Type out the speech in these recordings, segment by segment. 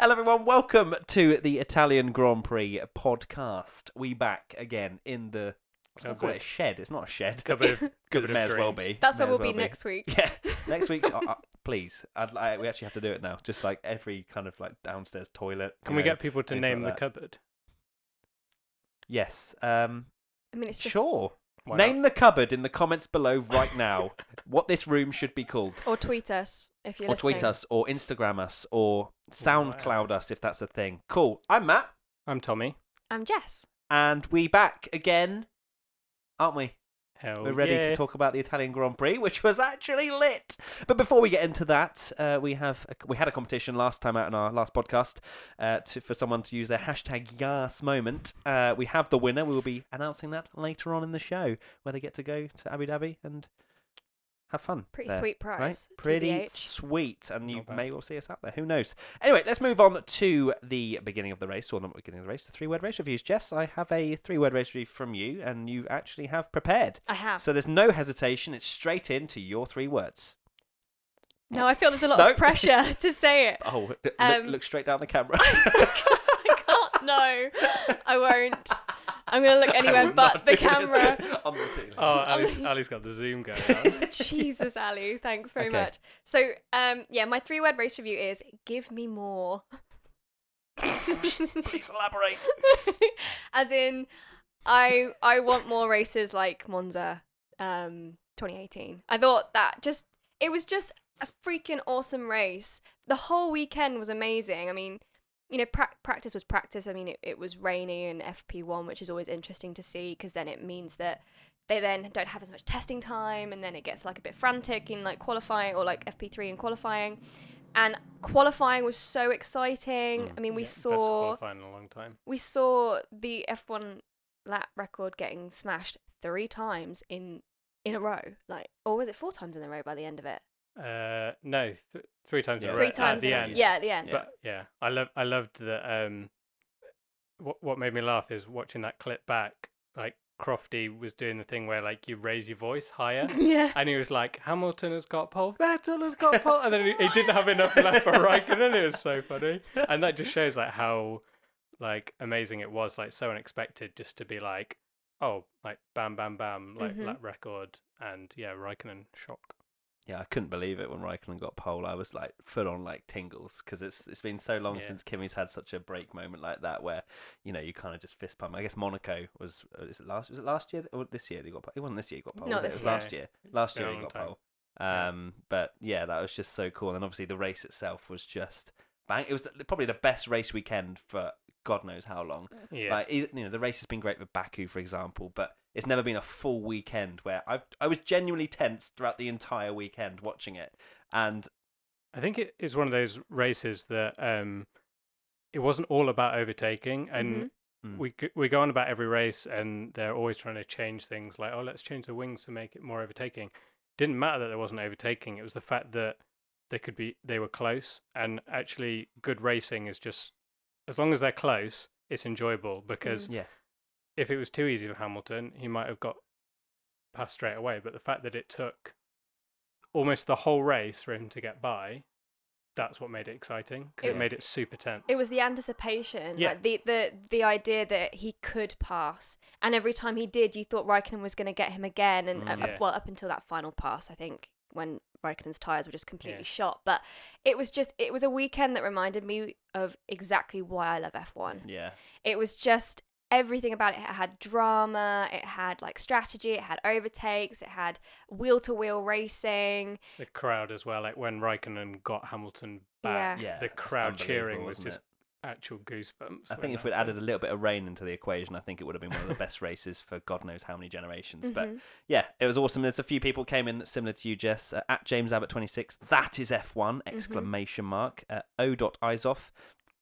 Hello, everyone. Welcome to the Italian Grand Prix podcast. We back again in the. I was gonna call it a Cupboard. shed. It's not a shed. Cupboard of- Good, cupboard it of may as well be. That's May where we'll as be well next week. Yeah, next week. uh, uh, please, I'd, I, we actually have to do it now. Just like every kind of like downstairs toilet. Can you we know. get people to anything name like the that. cupboard? Yes. Um. I mean, it's just Sure. Why Name not? the cupboard in the comments below right now. what this room should be called. or tweet us if you're or listening. tweet us, or Instagram us, or SoundCloud us if that's a thing. Cool. I'm Matt, I'm Tommy. I'm Jess. and we back again, aren't we? Hell We're ready yeah. to talk about the Italian Grand Prix, which was actually lit. But before we get into that, uh, we have a, we had a competition last time out in our last podcast uh, to, for someone to use their hashtag Yas moment. Uh, we have the winner. We will be announcing that later on in the show, where they get to go to Abu Dhabi and have fun. Pretty there. sweet prize. Right? Pretty TBH. sweet, and you may well see us out there. Who knows? Anyway, let's move on to the beginning of the race, or not beginning of the race, the three-word race reviews. Jess, I have a three-word race review from you, and you actually have prepared. I have. So there's no hesitation. It's straight into your three words. no, I feel there's a lot No. of pressure to say it. Oh, d- look, Um, look straight down the camera. I can't. No, I won't. I'm gonna look anywhere but the camera. on the ceiling. Oh, Oh. Ali's, Ali's got the zoom going on. Jesus, Ali. Thanks very Okay. much. So, um, yeah, my three-word race review is "Give me more." Please elaborate. As in, I I want more races like Monza, um, 2018. I thought that just it was just a freaking awesome race. The whole weekend was amazing. I mean, you know, pra- practice was practice. I mean, it, it was rainy in FP1, which is always interesting to see because then it means that they then don't have as much testing time, and then it gets like a bit frantic in like qualifying or like FP3 in qualifying. And qualifying was so exciting. Mm. I mean, we Yeah, saw qualifying in a long time. we saw the F1 lap record getting smashed three times in in a row. Like, or was it four times in a row by the end of it? Uh, no, th- three times Yeah, in a Three row Three times at the in a end. Yeah, at the end. Yeah. But yeah, I love I loved that. Um, what what made me laugh is watching that clip back. Like Crofty was doing the thing where like you raise your voice higher. Yeah. And he was like, Hamilton has got pole, Vettel has got pole. And then he, he didn't have enough left for Raikkonen. It was so funny. And that just shows like how like amazing it was, like so unexpected just to be like, oh, like bam, bam, bam, like Mhm. lap record. And yeah, Raikkonen shock. Yeah, I couldn't believe it when Raikkonen got pole. I was like full on like tingles because it's it's been so long Yeah. since Kimi's had such a break moment like that where you know you kind of just fist pump. I guess Monaco was uh, is it last was it last year or this year he got pole? It wasn't this year he got pole. Not was it? this it was last year. year. Last year a he got time. pole. Um, but yeah, that was just so cool. And obviously the race itself was just bang. It was the, probably the best race weekend for God knows how long. Yeah. Like e- you know, the race has been great for Baku, for example, but it's never been a full weekend where I I was genuinely tense throughout the entire weekend watching it. And I think it is one of those races that um, it wasn't all about overtaking, and Mhm. Mm. we we go on about every race, and they're always trying to change things. Like, oh, let's change the wings to make it more overtaking. Didn't matter that there wasn't overtaking; it was the fact that they could be they were close, and actually, good racing is just as long as they're close, it's enjoyable. Because yeah, if it was too easy for Hamilton, he might have got past straight away. But the fact that it took almost the whole race for him to get by, that's what made it exciting because It- it made it super tense. It was the anticipation, Yeah. like the, the the idea that he could pass, and every time he did, you thought Raikkonen was going to get him again, and Mm. uh, Yeah. well, up until that final pass, I think, when Raikkonen's tires were just completely Yeah. shot. But it was just, it was a weekend that reminded me of exactly why I love F1. yeah, It was just everything about it. It had drama, it had like strategy, it had overtakes, it had wheel to wheel racing. the crowd as well. Like when Raikkonen got Hamilton back, yeah. the crowd cheering was just it? Actual goosebumps. I think if we'd added a little bit of rain into the equation, I think it would have been one of the best races for God knows how many generations. But Mhm. yeah, it was awesome. There's a few people came in similar to you, Jess. Uh, at James Abbott 26, that is F1! Exclamation mark. Uh, O. Isoff,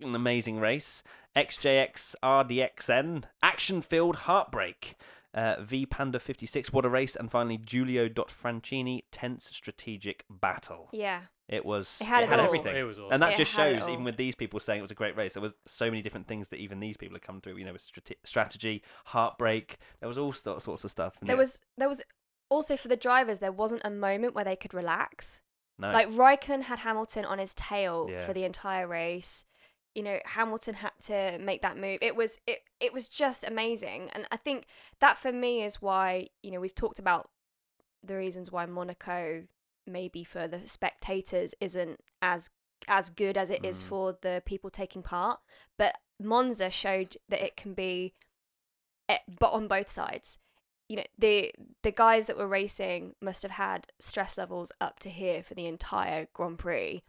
an amazing race. XJX RDXN, action filled heartbreak. Uh, v Panda 56, what a race. And finally, Giulio Francini, tense strategic battle. Yeah. It was. It had it had everything. It was awesome. And that It just shows, even with these people saying it was a great race, there was so many different things that even these people had come through. You know, with strate- strategy, heartbreak. There was all sorts of stuff. There yeah, was there was also for the drivers there wasn't a moment where they could relax. no. Like Raikkonen had Hamilton on his tail Yeah. for the entire race. you know Hamilton had to make that move. It was it it was just amazing, and I think that for me is why you know we've talked about the reasons why Monaco maybe for the spectators isn't as as good as it is Mm. for the people taking part, but Monza showed that it can be, eh, but on both sides. You know the the guys that were racing must have had stress levels up to here for the entire Grand Prix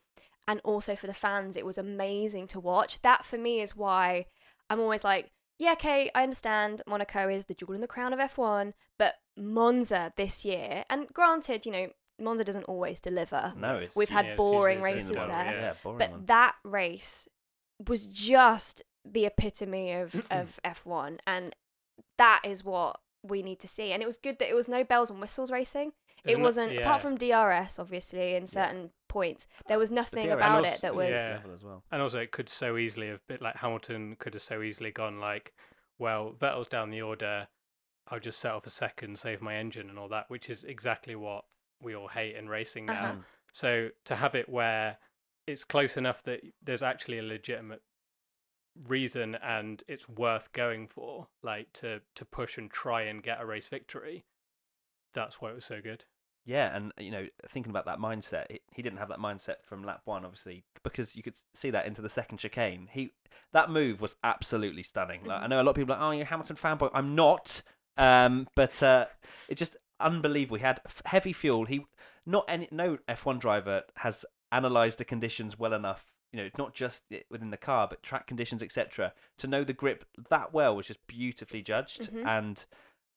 and also for the fans it was amazing to watch that for me is why i'm always like yeah okay i understand monaco is the jewel in the crown of f1 but monza this year and granted you know monza doesn't always deliver No, it's we've had Yeah, it's boring usually races seasonal, there yeah, boring but one. that race was just the epitome of, of f1 and that is what we need to see and it was good that it was no bells and whistles racing There's it wasn't yeah. apart from DRS obviously in certain points there was nothing DRS about was- it that was yeah. well. And also, it could so easily have been like Hamilton could have so easily gone like, well, Vettel's down the order. I'll just set off a second, save my engine, and all that, which is exactly what we all hate in racing now. Uh-huh. So to have it where it's close enough that there's actually a legitimate reason and it's worth going for, like to to push and try and get a race victory. That's why it was so good. Yeah, and you know, thinking about that mindset, he, he didn't have that mindset from lap one, obviously, because you could see that into the second chicane. He that move was absolutely stunning. Like, I Mhm. know a lot of people are like, "Oh, you're a Hamilton fanboy." I'm not, um, but uh, it's just unbelievable. He had heavy fuel. He not any no F1 driver has analysed the conditions well enough. You know, not just within the car, but track conditions, etc., to know the grip that well was just beautifully judged. Mhm. And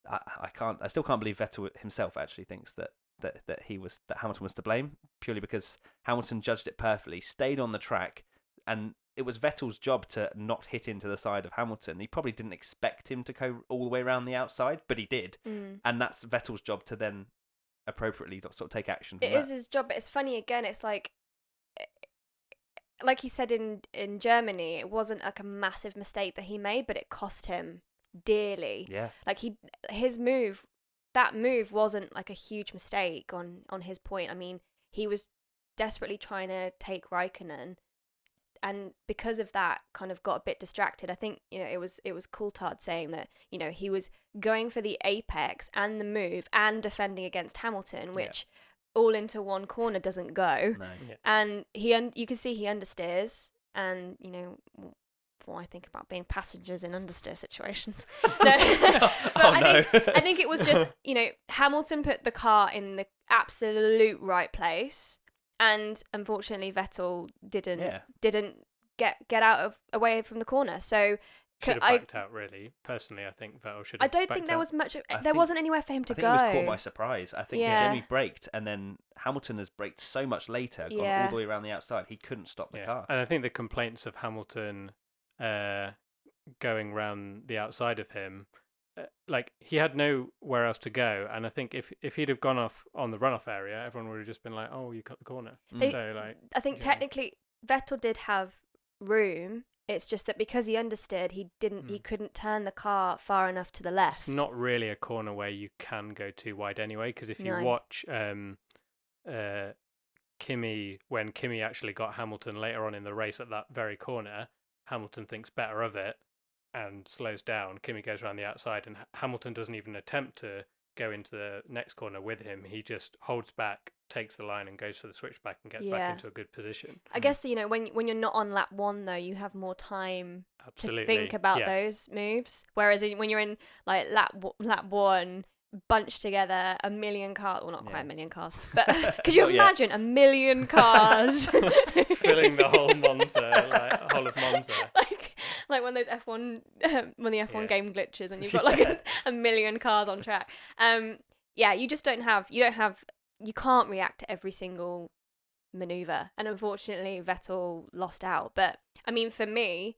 I, I can't, I still can't believe Vettel himself actually thinks that that that he was that Hamilton was to blame purely because Hamilton judged it perfectly, stayed on the track, and it was Vettel's job to not hit into the side of Hamilton. He probably didn't expect him to go all the way around the outside, but he did, Mm. and that's Vettel's job to then appropriately sort of take action. It that. is his job, but it's funny again. It's like, eh, like he said in in Germany, it wasn't like a massive mistake that he made, but it cost him dearly. Yeah, Like he, his move, that move wasn't like a huge mistake on on his point. I mean, he was desperately trying to take Raikkonen, and because of that, kind of got a bit distracted. I think you know it was it was Coulthard saying that you know he was going for the apex and the move and defending against Hamilton, which all into one corner doesn't go. no. And he un- you can see he understeers, and you know w- what I think about being passengers in understeer situations. no, but oh I no! think I think it was just you know Hamilton put the car in the absolute right place, and unfortunately Vettel didn't yeah, didn't get get out of away from the corner. So Should have I- backed out, really. Personally, I think Vettel should I don't think there out. was much. I there think- wasn't anywhere for him to I think go. he was caught by surprise. I think Yeah. he generally braked, and then Hamilton has braked so much later, gone all the way around the outside, he couldn't stop the yeah. car. And I think the complaints of Hamilton uh, going round the outside of him, uh, like he had nowhere else to go. And I think if if he'd have gone off on the runoff area, everyone would have just been like, "Oh, you cut the corner." Mm. So like, I think Yeah. technically Vettel did have room. It's just that because he understeered, he didn't. He Mm. couldn't turn the car far enough to the left. it's not really a corner where you can go too wide anyway. Because if you No. watch um, uh, Kimi, when Kimi actually got Hamilton later on in the race at that very corner, Hamilton thinks better of it and slows down. Kimi goes around the outside, and Hamilton doesn't even attempt to go into the next corner with him. He just holds back, takes the line, and goes for the switchback and gets Yeah. back into a good position. I guess you know when when you're not on lap one though, you have more time Absolutely. to think about yeah. those moves. Whereas in, when you're in like lap w- lap one, bunched together, a million cars. Well, not quite Yeah. a million cars, but could you Not yet. imagine a million cars Filling the whole Monza, like a whole of Monza. like like when those F1 um, when the F1 Yeah. game glitches and you've got like a, a million cars on track. Um, yeah, you just don't have you don't have you can't react to every single maneuver, and unfortunately Vettel lost out. But I mean, for me,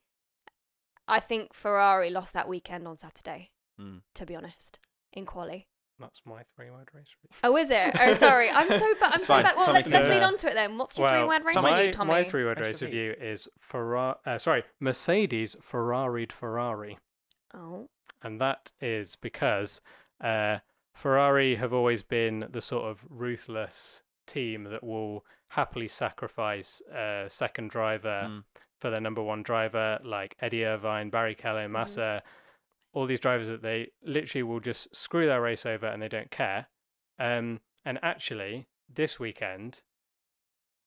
I think Ferrari lost that weekend on Saturday. Mm. To be honest, in quali. That's my three-word race. review. Oh, is it? Oh, sorry. I'm so bad. I'm It's so fine. bad. Well, Tommy let's, let's lead on to it then. What's your Well, three-word race my, review, Tommy? my three-word Race race review. review is Ferrari. Uh, sorry, Mercedes Ferrari'd Ferrari. oh, and that is because uh, Ferrari have always been the sort of ruthless team that will happily sacrifice a second driver Mm. for their number one driver, like Eddie Irvine, Barrichello, Massa, all these drivers that they literally will just screw their race over and they don't care. Um, and actually, this weekend,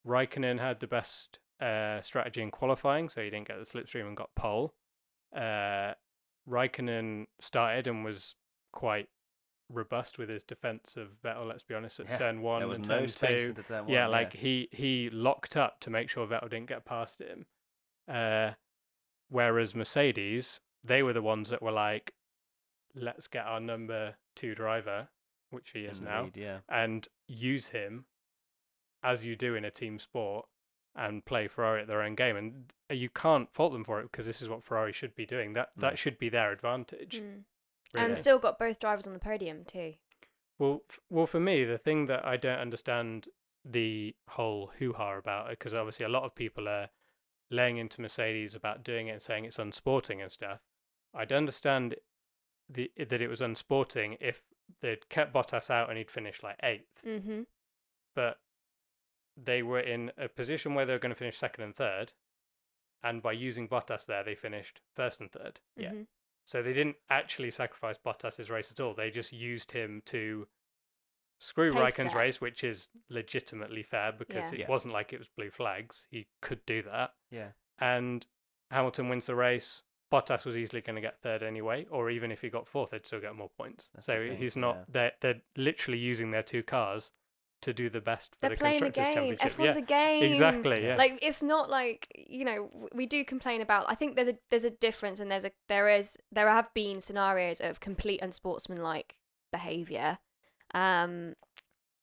Raikkonen had the best uh, strategy in qualifying, so he didn't get the slipstream and got pole. Uh, Raikkonen started and was quite robust with his defense of Vettel. Let's be honest, at Yeah, turn one and no turn space two. turn yeah, one, like he he locked up to make sure Vettel didn't get past him. Uh, whereas Mercedes, they were the ones that were like, let's get our number two driver, which he is in the now, yeah. and use him as you do in a team sport and play Ferrari at their own game. And you can't fault them for it because this is what Ferrari should be doing. That Mm. that should be their advantage. Mm. Really. And still got both drivers on the podium too. Well, f- well, for me, the thing that I don't understand the whole hoo-ha about it, because obviously a lot of people are laying into Mercedes about doing it and saying it's unsporting and stuff. I'd understand the that it was unsporting if they'd kept Bottas out and he'd finished like eighth, Mm-hmm. but they were in a position where they were going to finish second and third, and by using Bottas there, they finished first and third. Yeah. Mm-hmm. So they didn't actually sacrifice Bottas's race at all. They just used him to screw Pace Raikkonen's race, which is legitimately fair because Yeah. it Yeah. wasn't like it was blue flags. He could do that. Yeah. And Hamilton wins the race. Bottas was easily going to get third anyway, or even if he got fourth, they'd still get more points. That's so thing, he's yeah. not. They're they're literally using their two cars to do the best for They're the playing a constructors game. championship. F1's yeah, a game. exactly. Yeah. Like it's not like you know we do complain about. I think there's a there's a difference, and there's a there is there have been scenarios of complete unsportsmanlike behaviour, um,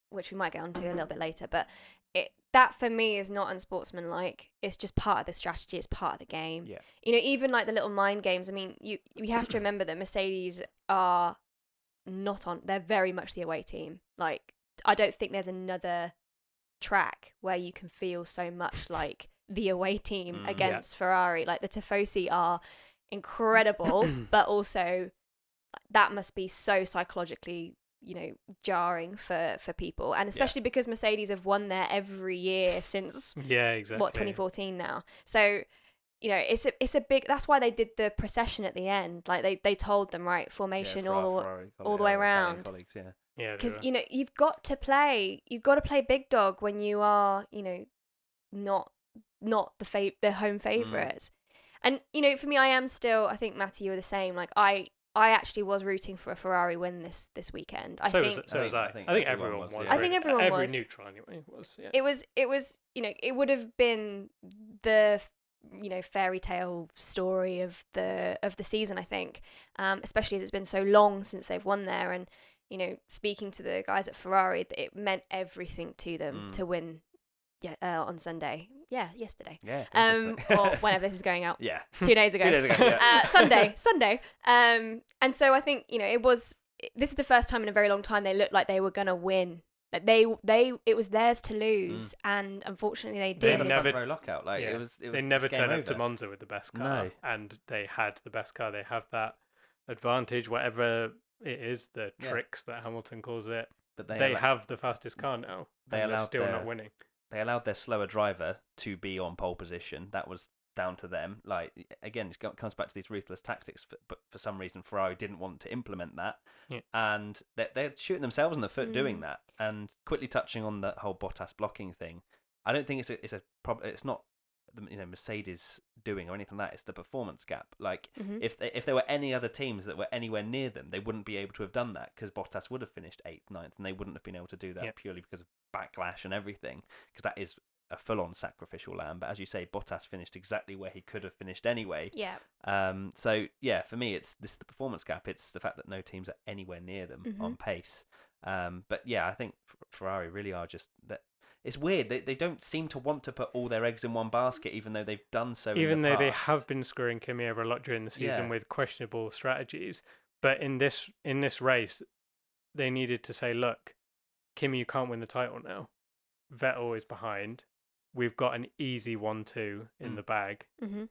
which we might get onto a little bit later. But it that for me is not unsportsmanlike. It's just part of the strategy. It's part of the game. Yeah. You know, even like the little mind games. I mean, you you have to remember that Mercedes are not on. They're very much the away team. Like I don't think there's another track where you can feel so much like the away team Mm. Yeah. against Ferrari. Like the Tifosi are incredible, but also that must be so psychologically, you know, jarring for for people, and especially because Mercedes have won there every year since yeah, exactly. what 2014 now. So you know, it's a it's a big. That's why they did the procession at the end. Like they they told them right formation yeah, all Ferrari all the way uh, around. Colleagues, yeah. Yeah, because were. you know you've got to play you've got to play big dog when you are you know not not the fa- the home favorites and you know for me i am still i think matty you were the same like i i actually was rooting for a ferrari win this this weekend i so think was so I was I. I think I think everyone everyone was, was. yeah. I think really. everyone Every was. neutral anyway was. Yeah. it was it was you know it would have been the you know fairy tale story of the of the season i think um especially as it's been so long since they've won there and you know speaking to the guys at ferrari that it meant everything to them Mm. to win yeah uh, on sunday yeah yesterday Yeah. um or whenever this is going out yeah. two days ago Two days ago. Yeah. uh, Sunday, Sunday. Um, and so I think you know it was. This is the first time in a very long time they looked like they were gonna win. Like they, they, it was theirs to lose, and unfortunately they They They did. had never- front row lockout. Like yeah. it was. It was they never game turn up to. Monza with the best car, No. and they had the best car. They have that advantage, whatever it is, the Yeah. tricks that Hamilton calls it. But They, they, allo- have the fastest car now. they and they're still their- not winning. They allowed their slower driver to be on pole position. That was down to them. Like again, it comes back to these ruthless tactics. f- But for some reason, Ferrari didn't want to implement that, Yeah. and they're, they're shooting themselves in the foot doing Mm. that. And quickly touching on the whole Bottas blocking thing, I don't think it's a it's a problem. It's not the you know Mercedes doing or anything like that. It's the performance gap. Like Mhm. if they, if there were any other teams that were anywhere near them, they wouldn't be able to have done that because Bottas would have finished eighth, ninth, and they wouldn't have been able to do that Yeah. purely because of backlash and everything. Because that is a full-on sacrificial lamb. But as you say, Bottas finished exactly where he could have finished anyway. Yeah. Um, so yeah, for me, it's this is the performance gap. It's the fact that no teams are anywhere near them Mhm. on pace. Um, but yeah, I think Ferrari really are just that. It's weird. They they don't seem to want to put all their eggs in one basket, even though they've done so. in Even the though they have been screwing Kimi over a lot during the season Yeah. with questionable strategies, but in this in this race, they needed to say, "Look, Kimi, you can't win the title now. Vettel is behind. We've got an easy one-two in Mm. the bag. hmm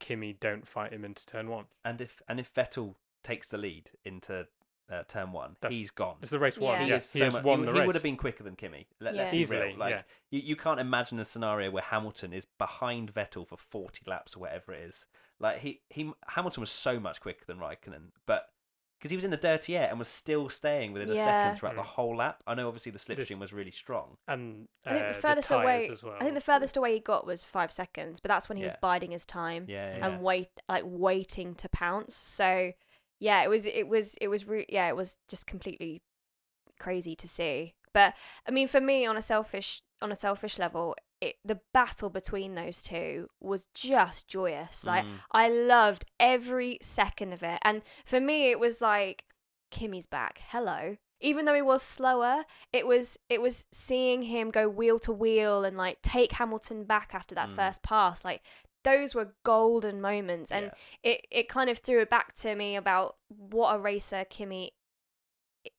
Kimi, don't fight him into turn one." and if and if Vettel takes the lead into uh, turn one, That's- he's gone. It's the race one. Yeah. He Yeah, is he so has much, won he, the he race. would have been quicker than Kimi. Let, Yeah. us be Easily, real. Like yeah. you, you can't imagine a scenario where Hamilton is behind Vettel for 40 laps or whatever it is. Like he, he Hamilton was so much quicker than Raikkonen, but because he was in the dirty air and was still staying within a Yeah. second throughout the Mm. whole lap. I know obviously the Just- slipstream was really strong. and I think uh, the furthest tyres away. as well. I think the furthest away he got was five seconds, but that's when he was Yeah. biding his time Yeah, yeah. and wait, like waiting to pounce. So yeah, it was, it was, it was, re- yeah, it was just completely crazy to see. But I mean, for me, on a selfish, on a selfish level, it, the battle between those two was just joyous. Like Mm. I loved every second of it. And for me, it was like Kimi's back. Hello. Even though he was slower, it was it was seeing him go wheel to wheel and like take Hamilton back after that Mm. first pass. Like those were golden moments, and Yeah. it it kind of threw it back to me about what a racer Kimi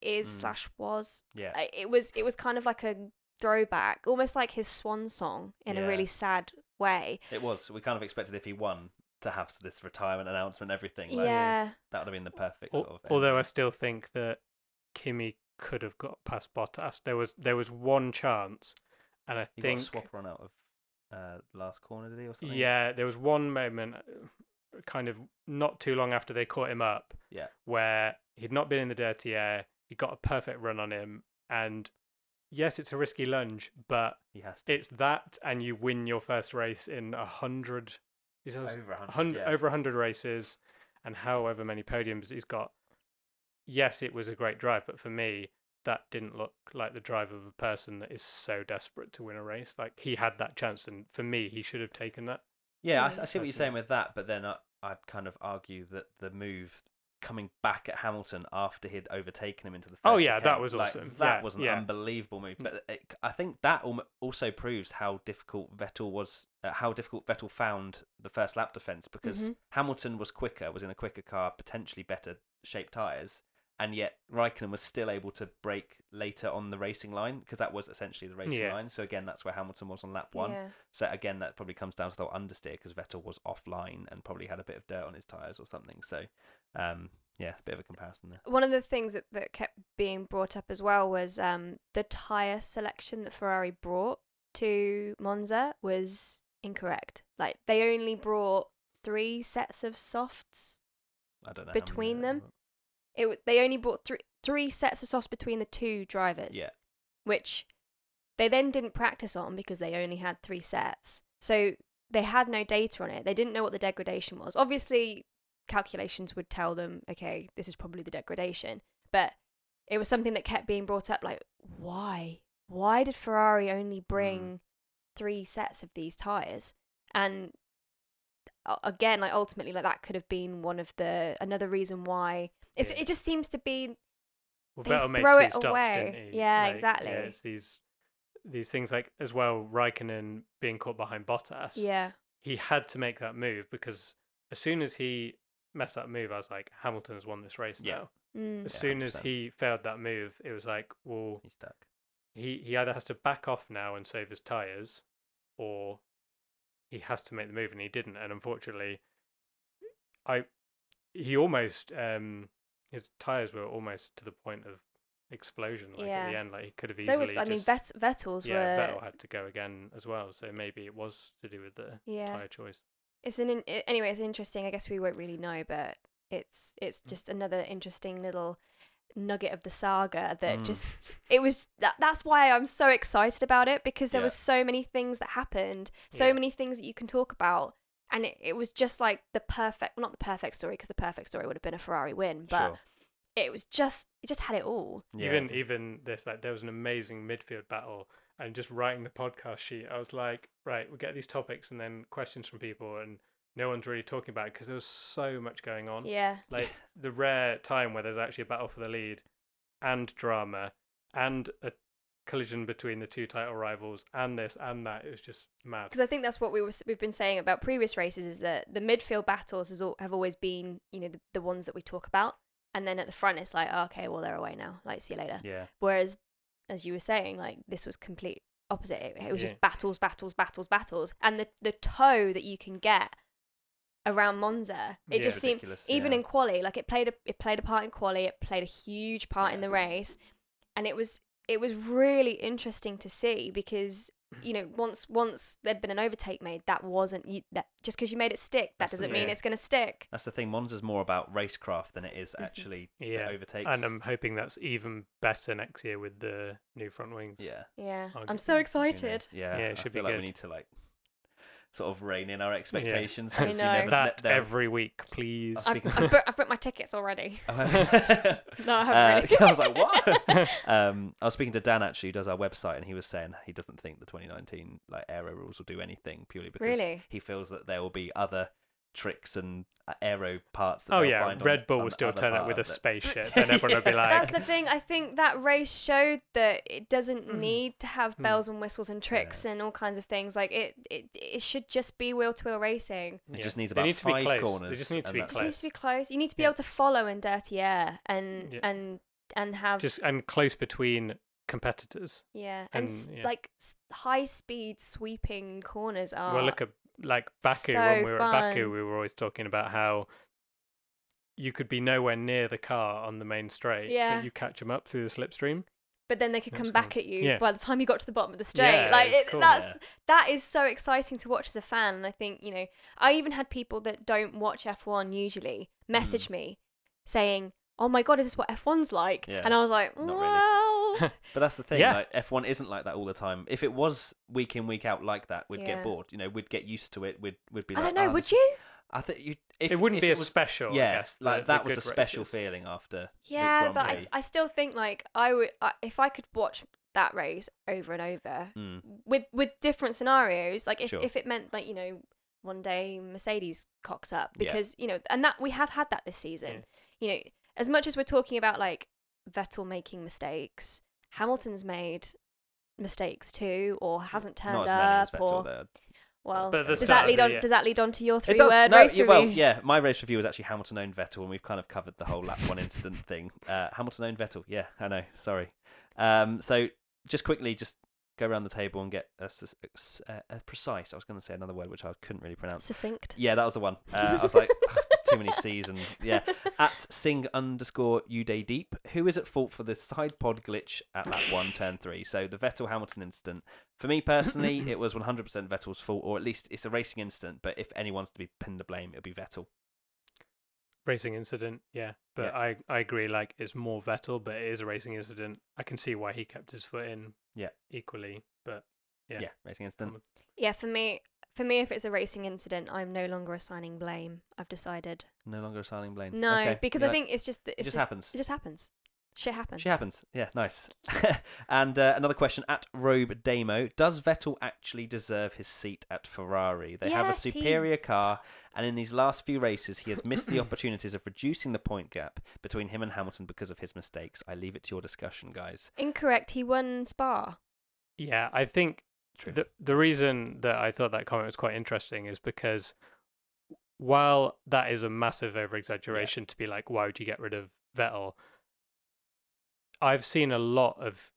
is Mm. slash was. yeah. It was it was kind of like a throwback, almost like his swan song in a really sad way. It was. We kind of expected if he won to have this retirement announcement, everything. Like, yeah. that would have been the perfect Al- sort of. although I still think that Kimi could have got past Bottas. There was there was one chance, and I he think got swap run out of uh, last corner, did he, or something? yeah, there was one moment, uh, kind of not too long after they caught him up, Yeah. where he'd not been in the dirty air. He got a perfect run on him, and yes, it's a risky lunge, but He has to. it's that, and you win your first race in a hundred. Over 100. hun- yeah. over 100 races and however many podiums he's got. Yes, it was a great drive, but for me, that didn't look like the drive of a person that is so desperate to win a race. Like he had that chance, and for me, he should have taken that. Yeah, I. I see what you're saying with that, but then I, I'd kind of argue that the move coming back at Hamilton after he'd overtaken him into the first Oh, yeah, that was like, awesome. That Yeah, was an yeah. unbelievable move. Mm. But it, I think that also proves how difficult Vettel was, uh, how difficult Vettel found the first lap defense because Mhm. Hamilton was quicker, was in a quicker car, potentially better shaped tires. And yet Raikkonen was still able to brake later on the racing line because that was essentially the racing Yeah. line. So again, that's where Hamilton was on lap one. Yeah. So again, that probably comes down to the understeer because Vettel was offline and probably had a bit of dirt on his tires or something. So, um, yeah, a bit of a comparison there. One of the things that, that kept being brought up as well was um, the tyre selection that Ferrari brought to Monza was incorrect. Like they only brought three sets of softs. I don't know how many Between there them? It they only brought three three sets of softs between the two drivers. Yeah, which they then didn't practice on because they only had three sets. So they had no data on it. They didn't know what the degradation was. Obviously, calculations would tell them, okay, this is probably the degradation. But it was something that kept being brought up like, why? Why did Ferrari only hmm. bring three sets of these tires? And again, like ultimately, like that could have been one of the another reason why. It's, Yeah. It just seems to be Well, They Vettel made throw two it stops, away. didn't he? Yeah, Like, exactly. Yeah, it's these these things like as well. Raikkonen being caught behind Bottas. yeah. he had to make that move because as soon as he messed that move, I was like, Hamilton has won this race Yeah. now. Mm. As Yeah, soon as 100%. he failed that move, it was like, well, he's stuck. he, he either has to back off now and save his tyres, or he has to make the move, and he didn't. And unfortunately, I he almost um his tyres were almost to the point of explosion. Like at the end, like he could have So easily was I mean Vettel's yeah, were Vettel had to go again as well. So maybe it was to do with the yeah. tyre choice. It's an in- anyway. It's interesting. I guess we won't really know, but it's it's Mm. just another interesting little nugget of the saga that Mm. just it was that that's why I'm so excited about it because there Yeah. was so many things that happened, so Yeah. many things that you can talk about, and it, it was just like the perfect, well, not the perfect story because the perfect story would have been a Ferrari win, but sure. it was just it just had it all. Yeah, even even this like there was an amazing midfield battle and just writing the podcast sheet i was like right we'll get these topics and then questions from people and no one's really talking about it because there was so much going on Yeah, like the rare time where there's actually a battle for the lead and drama and a collision between the two title rivals and this and that it was just mad because I think that's what we were we've been saying about previous races is that the midfield battles has all, have always been you know the, the ones that we talk about, and then at the front it's like oh, okay, well they're away now, like see you later. yeah, Whereas, as you were saying, like this was complete opposite. It, it was Yeah. just battles, battles, battles, battles, and the the tow that you can get around Monza. It Yeah. just seemed even yeah. in quali, like it played a it played a part in quali. It played a huge part in the race, and it was it was really interesting to see because you know once once there'd been an overtake made, that wasn't you, that just because you made it stick, that That's doesn't thing. mean Yeah. it's going to stick. That's the thing. Monza's more about racecraft than it is Mhm. actually Yeah, the overtakes. And I'm hoping that's even better next year with the new front wings. yeah. Yeah, I'll I'm so who Who excited. Yeah. Yeah, it should I should feel be like good. we need to like sort of rein in our expectations. I 'cause you know. never- That ne- there- every week, please. I've I've, booked, I've booked my tickets already. no, No, I haven't really. I was like, what? um, I was speaking to Dan actually, who does our website, and he was saying he doesn't think the 2019 like aero rules will do anything purely because Really? he feels that there will be other tricks and uh, aero parts. That oh yeah, find on- Red Bull on will still turn up with a spaceship, and everyone will be like, That's the thing. I think that race showed that it doesn't Mm. need to have Mm. bells and whistles and tricks and all kinds of things. Like it, it, it should just be wheel to wheel racing. It Yeah. just needs about need to be five close. They corners. just need to be It that's just needs to be close. You need to be Yeah. able to follow in dirty air and Yeah. and and have just and close between competitors. yeah and, and, yeah. like high speed sweeping corners are. well, look at like Baku so when we were at Baku, we were always talking about how you could be nowhere near the car on the main straight, Yeah. but you catch them up through the slipstream. but then they could That's come cool. back at you Yeah. by the time you got to the bottom of the straight. Yeah, like it, cool. that's Yeah. that is so exciting to watch as a fan. And I think you know, I even had people that don't watch F1 usually Mm. message me saying, "Oh my god, is this what F1's like?" And I was like, not really. "Well, But that's the thing. Yeah. Like F1 isn't like that all the time. If it was week in week out like that, we'd Yeah. get bored. You know, we'd get used to it. We'd we'd be I like, don't know. "Oh, would this is-" you? I think you. If, it wouldn't if be a was, special. I Yeah, guess, like the- the that was a good special races. feeling after. the Yeah, Grand but I, Prix. I still think like I would I, if I could watch that race over and over Mm. with with different scenarios. Like if Sure. if it meant like you know one day Mercedes cocks up Yeah. because you know and that we have had that this season. You know, as much as we're talking about like Vettel making mistakes, Hamilton's made mistakes too, or hasn't turned Not as many as up, Vettel or there. well, But at the does start that of lead the on? year- Does that lead on to your It three does. word no, race yeah, review? well, yeah. My race review was actually Hamilton owned Vettel, and we've kind of covered the whole lap one incident thing. Uh, Hamilton owned Vettel. Yeah, I know. Sorry. Um, so just quickly, just go around the table and get a, s- a s- a- a precise. I was going to say another word which I couldn't really pronounce. Succinct. Yeah, that was the one. Uh, I was like, too many C's and yeah. At sing underscore uday deep, who is at fault for the side pod glitch at that one, turn three? So the Vettel Hamilton incident. For me personally, it was 100% Vettel's fault, or at least it's a racing incident. But if anyone's to be pinned the blame, it'll be Vettel. Racing incident, yeah. But Yeah. I, I agree, like, it's more Vettel, but it is a racing incident. I can see why he kept his foot in Yeah. equally, but Yeah, Yeah. racing incident. Yeah, for me, for me, if it's a racing incident, I'm no longer assigning blame. I've decided. No longer assigning blame. No, Okay, because you I know, think it's just it's it just happens. It just happens. Shit happens. She happens. Yeah, nice. and uh, another question at Robe Demo: Does Vettel actually deserve his seat at Ferrari? They have a Yes, he- superior car, and in these last few races, he has missed the opportunities of reducing the point gap between him and Hamilton because of his mistakes. I leave it to your discussion, guys. Incorrect. He won Spa. yeah, I think True. The the reason that I thought that comment was quite interesting is because while that is a massive over exaggeration to be like, why would you get rid of Vettel? I've seen a lot of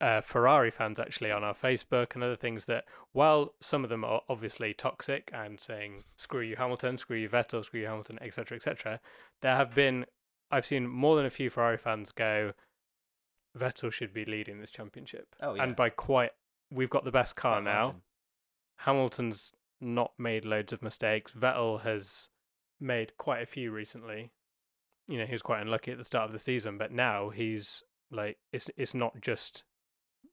uh, Ferrari fans actually on our Facebook and other things that, while some of them are obviously toxic and saying "screw you Hamilton," "screw you Vettel," "screw you Hamilton," etc., etc., there have been I've seen more than a few Ferrari fans go, Vettel should be leading this championship, Oh, yeah. and by quite we've got the best car Quite now. Hamilton's not made loads of mistakes. Vettel has made quite a few recently. You know, he was quite unlucky at the start of the season, but now he's like it's it's not just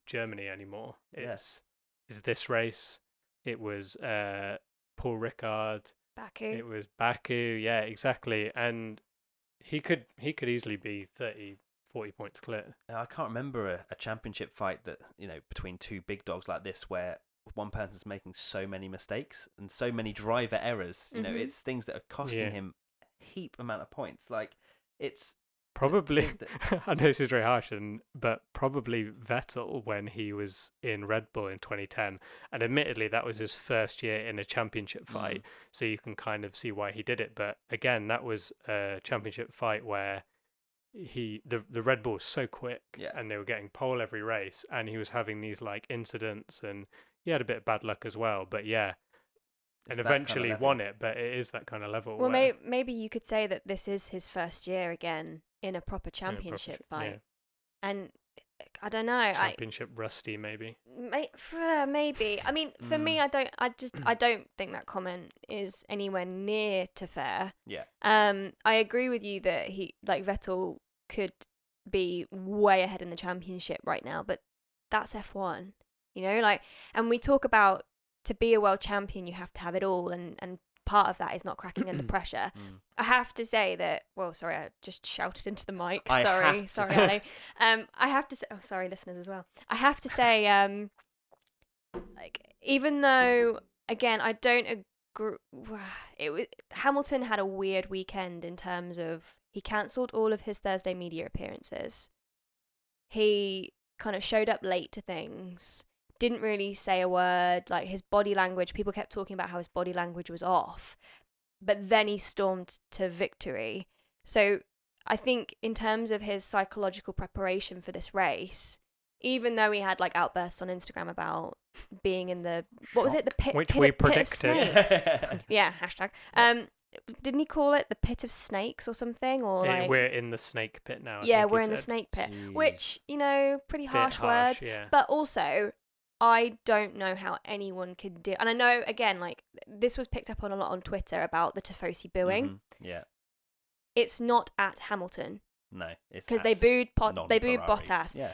Germany anymore. Yeah. It's it's this race. It was uh Paul Ricard. Baku. It was Baku. Yeah, exactly. And he could he could easily be 30, 40 points clear. I can't remember a, a championship fight that you know between two big dogs like this where one person's making so many mistakes and so many driver errors. You know, Mhm. it's things that are costing Yeah. him a heap amount of points. Like it's Probably, I know this is very harsh, and but probably Vettel when he was in Red Bull in 2010, and admittedly that was his first year in a championship Mm. fight, so you can kind of see why he did it. But again, that was a championship fight where he the the Red Bull was so quick, Yeah. and they were getting pole every race, and he was having these like incidents, and he had a bit of bad luck as well. But yeah, and that kind of eventually won it, but it is that kind of level. Well, where may- maybe you could say that this is his first year again in a proper in a proper championship ch- fight, and I don't know. yeah, I championship rusty maybe. May, maybe. I mean, for me, Mm. I don't. I just. I don't think that comment is anywhere near to fair. Yeah. Um, I agree with you that he, like Vettel, could be way ahead in the championship right now, but that's F one. You know, like, and we talk about to be a world champion, you have to have it all, and and part of that is not cracking under pressure. Mm. I have to say that. Well, sorry, I just shouted into the mic. I sorry, sorry, Ali. Um, I have to say. Oh, sorry, listeners as well. I have to say, um, like even though again, I don't agree. It was Hamilton had a weird weekend in terms of he cancelled all of his Thursday media appearances. He kind of showed up late to things. Didn't really say a word. Like his body language, people kept talking about how his body language was off but then he stormed to victory. So I think in terms of his psychological preparation for this race, even though he had like outbursts on Instagram about being in the what was it the pit, Which pit, we of- predicted. snakes? yeah, hashtag. Um, didn't he call it the pit of snakes or something? Or like we're in the snake pit now. I yeah, we're in the snake pit, Jeez. which you know, pretty harsh, harsh, words. Yeah. But also, I don't know how anyone could do. And I know again, like this was picked up on a lot on Twitter about the Tifosi booing. Mhm. Yeah. It's not at Hamilton No. It's because they booed Pot- they booed. Bottas. Yeah.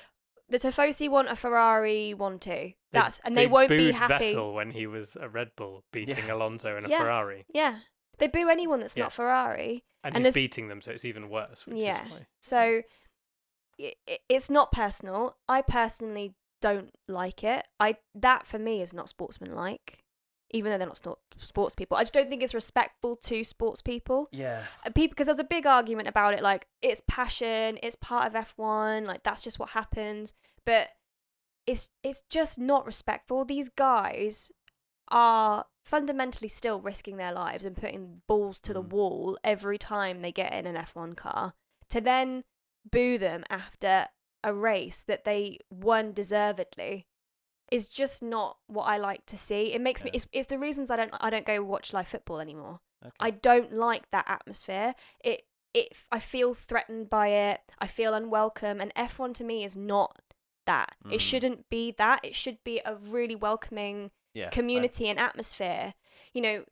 The Tifosi want a Ferrari, one two. That's and they, they won't be booed happy. Vettel when he was a Red Bull beating Yeah. Alonso in a Yeah. Ferrari, Yeah, they boo anyone that's Yeah. not Ferrari. and, And he's beating them, so it's even worse. Which Yeah. Is why. So i i- it's not personal. I personally don't like it. I that for me is not sportsmanlike, even though they're not sports people. I just don't think it's respectful to sports people. Yeah. Uh, people because there's a big argument about it like it's passion it's part of F1 like that's just what happens but it's it's just not respectful these guys are fundamentally still risking their lives and putting balls to the Mm. wall every time they get in an F1 car to then boo them after a race that they won deservedly is just not what I like to see. It makes me it's, it's the reasons I don't I don't go watch live football anymore. Okay. I don't like that atmosphere. It it I feel threatened by it. I feel unwelcome and F1 to me is not that. Mm. It shouldn't be that. It should be a really welcoming yeah. I- community and atmosphere. You know,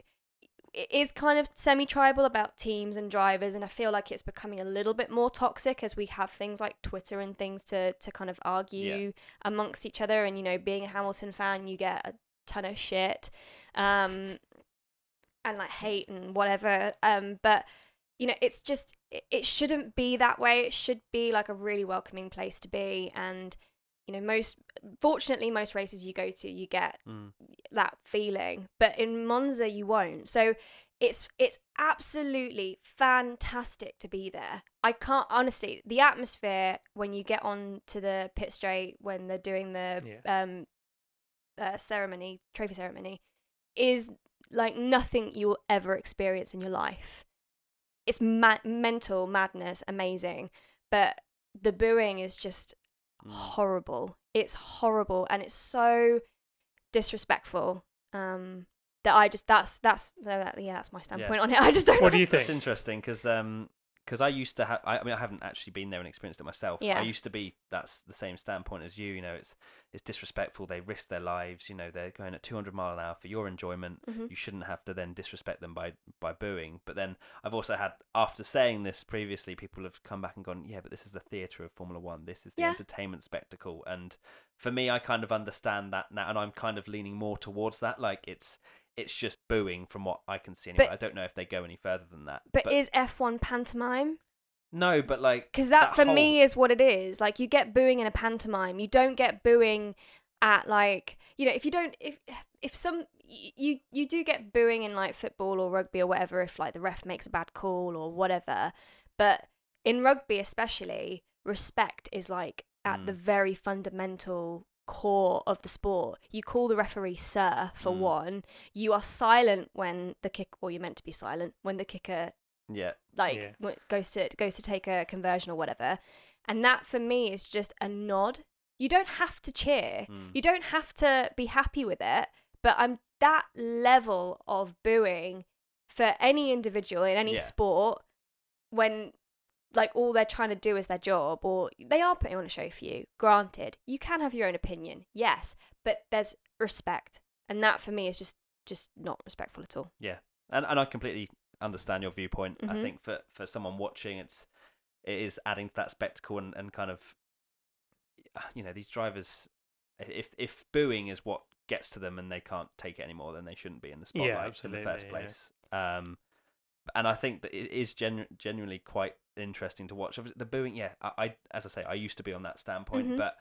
it is kind of semi-tribal about teams and drivers and I feel like it's becoming a little bit more toxic as we have things like Twitter and things to to kind of argue amongst each other and you know, being a Hamilton fan, you get a ton of shit. Um and like hate and whatever. Um but you know, it's just it, it shouldn't be that way. It should be like a really welcoming place to be and you know, most fortunately most races you go to you get Mm. that feeling but in monza you won't. So it's it's absolutely fantastic to be there. I can't honestly the atmosphere when you get on to the pit straight when they're doing the um uh, ceremony trophy ceremony is like nothing you'll ever experience in your life. It's ma- mental madness amazing but the booing is just Mm. horrible. It's horrible and it's so disrespectful. Um, that I just that's that's that, yeah that's my standpoint on it. I just don't. What do you That's think? interesting because um because I used to have I, I mean I haven't actually been there and experienced it myself. Yeah. I used to be that's the same standpoint as you. You know, it's it's disrespectful. They risk their lives. You know, they're going at 200 mile an hour for your enjoyment. Mhm. You shouldn't have to then disrespect them by by booing. But then I've also had after saying this previously, people have come back and gone, yeah, but this is the theatre of Formula One. This is the Yeah. entertainment spectacle. And for me, I kind of understand that now, and I'm kind of leaning more towards that. Like it's it's just booing from what I can see. Anyway, But- I don't know if they go any further than that. But, is F1 pantomime? no, but like Because that, for whole- me is what it is. Like you get booing in a pantomime. You don't get booing at like you know if you don't if if some y- you you do get booing in like football or rugby or whatever if like the ref makes a bad call or whatever. But in rugby especially, respect is like at the Mm. very fundamental core of the sport. You call the referee sir for Mm. one. You are silent when the kick or you're meant to be silent when the kicker yeah, like Yeah. goes to goes to take a conversion or whatever and that for me is just a nod you don't have to cheer Mm. you don't have to be happy with it but i'm that level of booing for any individual in any Yeah. sport when like all they're trying to do is their job or they are putting on a show for you granted you can have your own opinion yes but there's respect and that for me is just just not respectful at all Yeah. and and I completely understand your viewpoint. I Mhm. think for for someone watching, it's it is adding to that spectacle and, and kind of you know these drivers. If if booing is what gets to them and they can't take it anymore, then they shouldn't be in the Yeah, spotlight in the first absolutely, yeah. place. Um, and I think that it is genu- genuinely quite interesting to watch. The booing, yeah, I, I as I say, I used to be on that standpoint, Mhm. but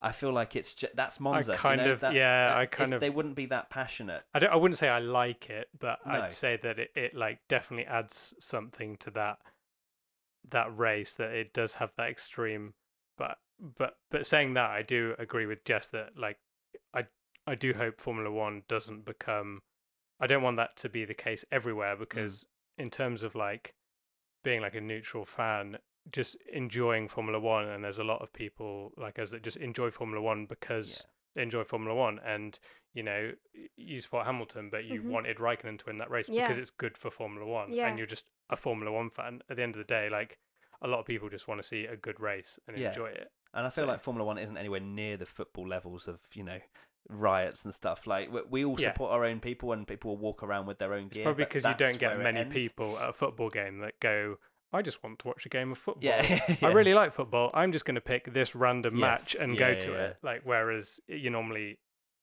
I feel like it's just, that's Monza. you kind know, of- yeah, I kind if of- They wouldn't be that passionate. I don't. I wouldn't say I like it, but No. I'd say that it, it like definitely adds something to that that race. That it does have that extreme. But but but saying that, I do agree with Jess that like I I do hope Formula One doesn't become. I don't want that to be the case everywhere because in terms of like being like a neutral fan, just enjoying Formula One, and there's a lot of people like us that just enjoy Formula One because they enjoy Formula One, and you know you support Hamilton, but you Mhm. wanted Raikkonen to win that race Yeah. because it's good for Formula One, Yeah. and you're just a Formula One fan. At the end of the day, like a lot of people just want to see a good race and Yeah. enjoy it. And I feel So- like Formula One isn't anywhere near the football levels of you know riots and stuff. Like we, we all Yeah. support our own people, and people will walk around with their own It's gear. probably because you don't get many people at a football game that go. I just want to watch a game of football. Yeah, I really like football. I'm just going to pick this random Yes, match and yeah, go to yeah. it. Like whereas you're normally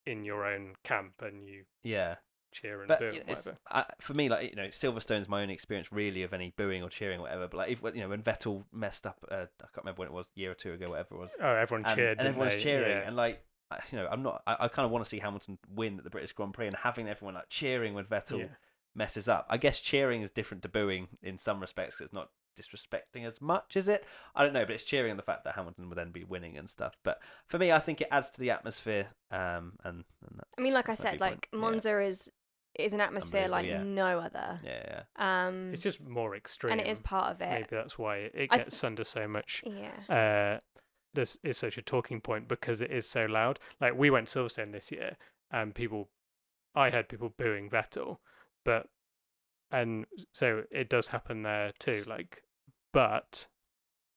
in your own camp and you Yeah, cheer and but boo you and know, it's. I, for me, like you know, Silverstone's my own experience really of any booing or cheering or whatever. But like if you know when Vettel messed up, uh, I can't remember when it was, a year or two ago, whatever it was. Oh, everyone and, cheered. and everyone's they? cheering, Yeah. and like you know, I'm not. I, I kind of want to see Hamilton win at the British Grand Prix, and having everyone like cheering when Vettel Yeah. messes up. I guess cheering is different to booing in some respects 'cause it's not disrespecting as much, is it? I don't know, but it's cheering on the fact that Hamilton would then be winning and stuff. But for me, I think it adds to the atmosphere. Um, and, and that's, i mean like i that's my said like Yeah. monza is is an atmosphere like Unbelievable, no other Yeah, yeah, um It's just more extreme. and it is part of it Maybe that's why it, it I gets under so much. yeah Uh, this is such a talking point because it is so loud. Like we went Silverstone this year, and people, I heard people booing Vettel, but and so it does happen there too. Like, but